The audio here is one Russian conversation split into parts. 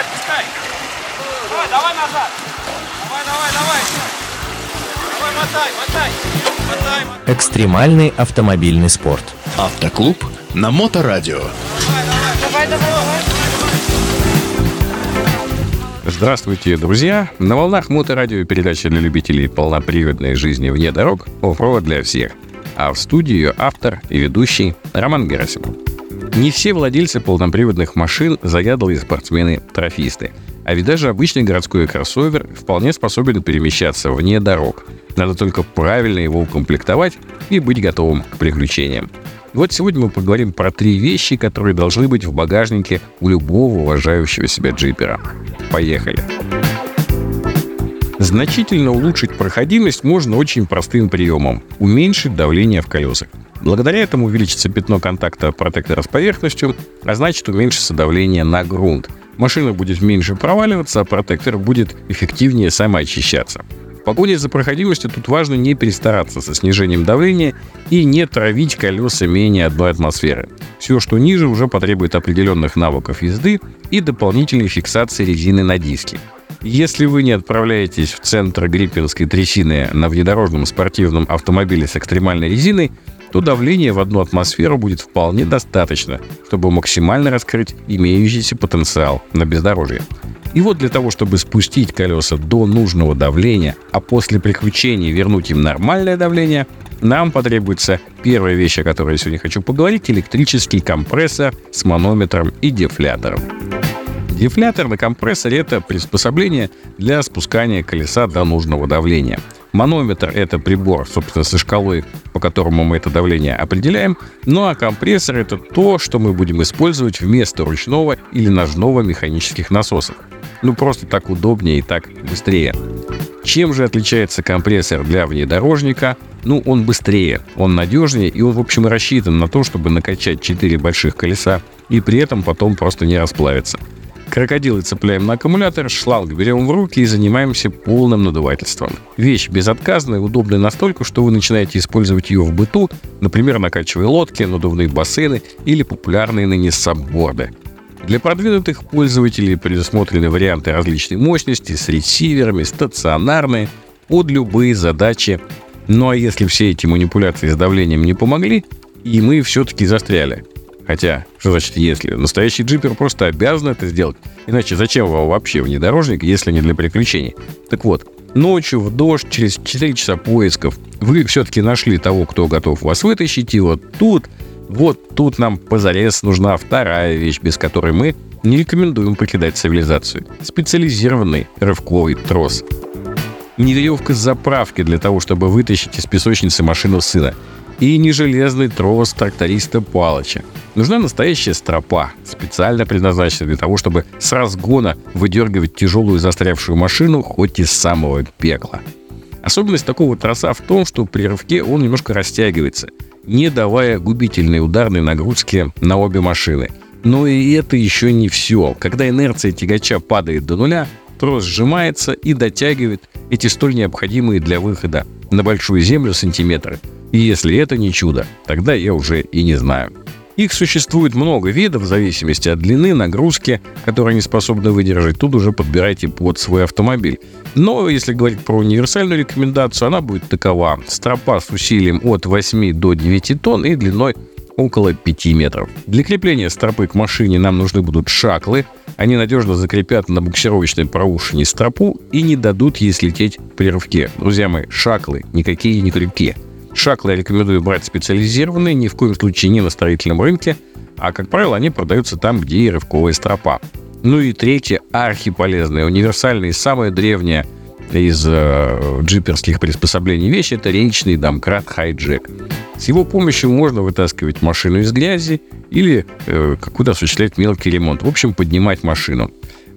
отпускай. Давай, давай назад. Давай, давай, давай. Давай, мотай, мотай. Мотай, мотай. Экстремальный автомобильный спорт. Автоклуб на Моторадио. Давай, давай, давай. Здравствуйте, друзья! На волнах моторадио передача для любителей полноприводной жизни вне дорог «Оффроуд для всех». А в студию автор и ведущий Роман Герасимов. Не все владельцы полноприводных машин заядлые спортсмены-трофисты. А ведь даже обычный городской кроссовер вполне способен перемещаться вне дорог. Надо только правильно его укомплектовать и быть готовым к приключениям. Вот сегодня мы поговорим про три вещи, которые должны быть в багажнике у любого уважающего себя джипера. Поехали! Значительно улучшить проходимость можно очень простым приемом – уменьшить давление в колесах. Благодаря этому увеличится пятно контакта протектора с поверхностью, а значит уменьшится давление на грунт. Машина будет меньше проваливаться, а протектор будет эффективнее самоочищаться. В погоне за проходимостью тут важно не перестараться со снижением давления и не травить колеса менее одной атмосферы. Все, что ниже, уже потребует определенных навыков езды и дополнительной фиксации резины на диске. Если вы не отправляетесь в центр гриппинской трясины на внедорожном спортивном автомобиле с экстремальной резиной, то давление в одну атмосферу будет вполне достаточно, чтобы максимально раскрыть имеющийся потенциал на бездорожье. И вот для того, чтобы спустить колеса до нужного давления, а после приключений вернуть им нормальное давление, нам потребуется первая вещь, о которой я сегодня хочу поговорить, электрический компрессор с манометром и дефлятором. Дефлятор на компрессоре – это приспособление для спускания колеса до нужного давления. Манометр – это прибор, собственно, со шкалой, по которому мы это давление определяем. Ну а компрессор – это то, что мы будем использовать вместо ручного или ножного механических насосов. Ну просто так удобнее и так быстрее. Чем же отличается компрессор для внедорожника? Ну, он быстрее, он надежнее, и он, в общем, рассчитан на то, чтобы накачать 4 больших колеса и при этом потом просто не расплавиться. Крокодилы цепляем на аккумулятор, шланг берем в руки и занимаемся полным надувательством. Вещь безотказная, удобная настолько, что вы начинаете использовать ее в быту, например, накачивая лодки, надувные бассейны или популярные ныне сабборды. Для продвинутых пользователей предусмотрены варианты различной мощности с ресиверами, стационарные, под любые задачи. Ну а если все эти манипуляции с давлением не помогли, и мы все-таки застряли, Хотя, что значит «если»? Настоящий джипер просто обязан это сделать. Иначе зачем вам вообще внедорожник, если не для приключений? Так вот, ночью в дождь, через 4 часа поисков, вы все-таки нашли того, кто готов вас вытащить, и вот тут, вот тут нам позарез нужна вторая вещь, без которой мы не рекомендуем покидать цивилизацию. Специализированный рывковый трос. Не веревка с заправки для того, чтобы вытащить из песочницы машину сына – и не железный трос тракториста Палыча. Нужна настоящая стропа, специально предназначенная для того, чтобы с разгона выдергивать тяжелую застрявшую машину хоть из самого пекла. Особенность такого троса в том, что при рывке он немножко растягивается, не давая губительной ударной нагрузки на обе машины. Но и это еще не все. Когда инерция тягача падает до нуля, трос сжимается и дотягивает эти столь необходимые для выхода на большую землю сантиметры – и если это не чудо, тогда я уже и не знаю. Их существует много видов в зависимости от длины, нагрузки, которые они способны выдержать. Тут уже подбирайте под свой автомобиль. Но если говорить про универсальную рекомендацию, она будет такова. Стропа с усилием от 8 до 9 тонн и длиной около 5 метров. Для крепления стропы к машине нам нужны будут шаклы. Они надежно закрепят на буксировочной проушине стропу и не дадут ей слететь при рывке. Друзья мои, шаклы никакие не крюки. Шаклы рекомендую брать специализированные, ни в коем случае не на строительном рынке, а, как правило, они продаются там, где и рывковая стропа. Ну и третье, архиполезное, универсальное и самое древнее из э, джиперских приспособлений вещи – это речный домкрат хайджек. С его помощью можно вытаскивать машину из грязи или э, какую-то осуществлять мелкий ремонт. В общем, поднимать машину.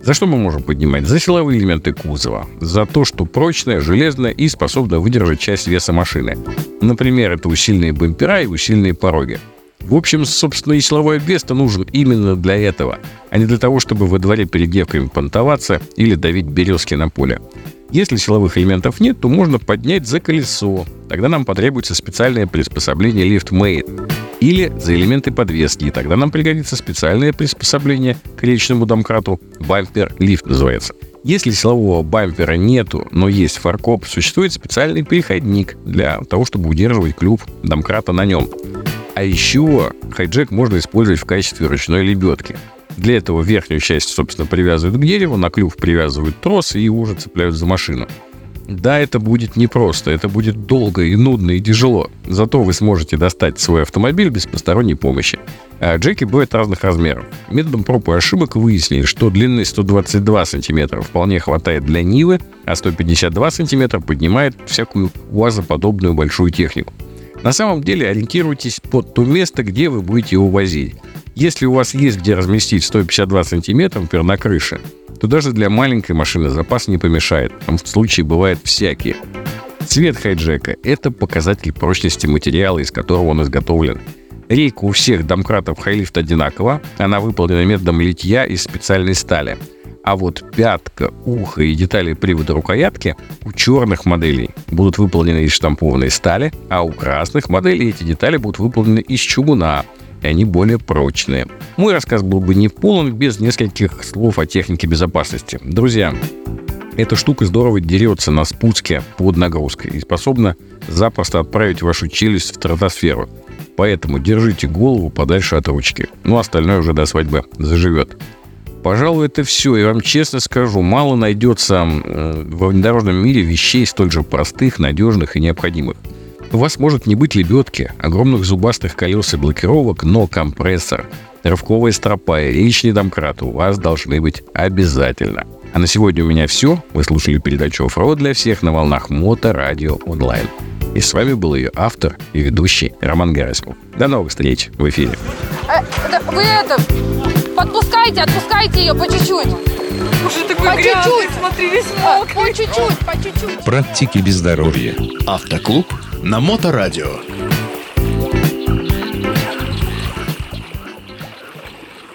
За что мы можем поднимать? За силовые элементы кузова. За то, что прочная, железная и способна выдержать часть веса машины. Например, это усиленные бампера и усиленные пороги. В общем, собственно, и силовой обвес-то нужен именно для этого, а не для того, чтобы во дворе перед девками понтоваться или давить березки на поле. Если силовых элементов нет, то можно поднять за колесо. Тогда нам потребуется специальное приспособление LiftMate. Или за элементы подвески, и тогда нам пригодится специальное приспособление к речному домкрату, бампер-лифт называется. Если силового бампера нету, но есть фаркоп, существует специальный переходник для того, чтобы удерживать клюв домкрата на нем. А еще хайджек можно использовать в качестве ручной лебедки. Для этого верхнюю часть, собственно, привязывают к дереву, на клюв привязывают трос и уже цепляют за машину. Да, это будет непросто, это будет долго и нудно и тяжело. Зато вы сможете достать свой автомобиль без посторонней помощи. А джеки бывают разных размеров. Методом проб и ошибок выяснили, что длины 122 сантиметра вполне хватает для Нивы, а 152 сантиметра поднимает всякую УАЗоподобную большую технику. На самом деле ориентируйтесь под то место, где вы будете его возить. Если у вас есть где разместить 152 сантиметра, например, на крыше, то даже для маленькой машины запас не помешает. Там случаи бывают всякие. Цвет хайджека – это показатель прочности материала, из которого он изготовлен. Рейка у всех домкратов Хайлифт одинакова, она выполнена методом литья из специальной стали. А вот пятка, ухо и детали привода рукоятки у черных моделей будут выполнены из штампованной стали, а у красных моделей эти детали будут выполнены из чугуна, и они более прочные. Мой рассказ был бы не полон без нескольких слов о технике безопасности. Друзья, эта штука здорово дерется на спуске под нагрузкой и способна запросто отправить вашу челюсть в стратосферу. Поэтому держите голову подальше от ручки. Ну, остальное уже до свадьбы заживет. Пожалуй, это все. Я вам честно скажу, мало найдется э, в внедорожном мире вещей столь же простых, надежных и необходимых. У вас может не быть лебедки, огромных зубастых колес и блокировок, но компрессор, рывковая стропа и речный домкрат у вас должны быть обязательно. А на сегодня у меня все. Вы слушали передачу «Оффроуд для всех» на волнах Мото Радио Онлайн. И с вами был ее автор и ведущий Роман Герасимов. До новых встреч в эфире. Э, вы это, подпускайте, отпускайте ее по чуть-чуть. Уже такой По грязный, чуть-чуть. смотри, весь А, мокрый. По чуть-чуть, по чуть-чуть. Практики без здоровья. Автоклуб на Моторадио.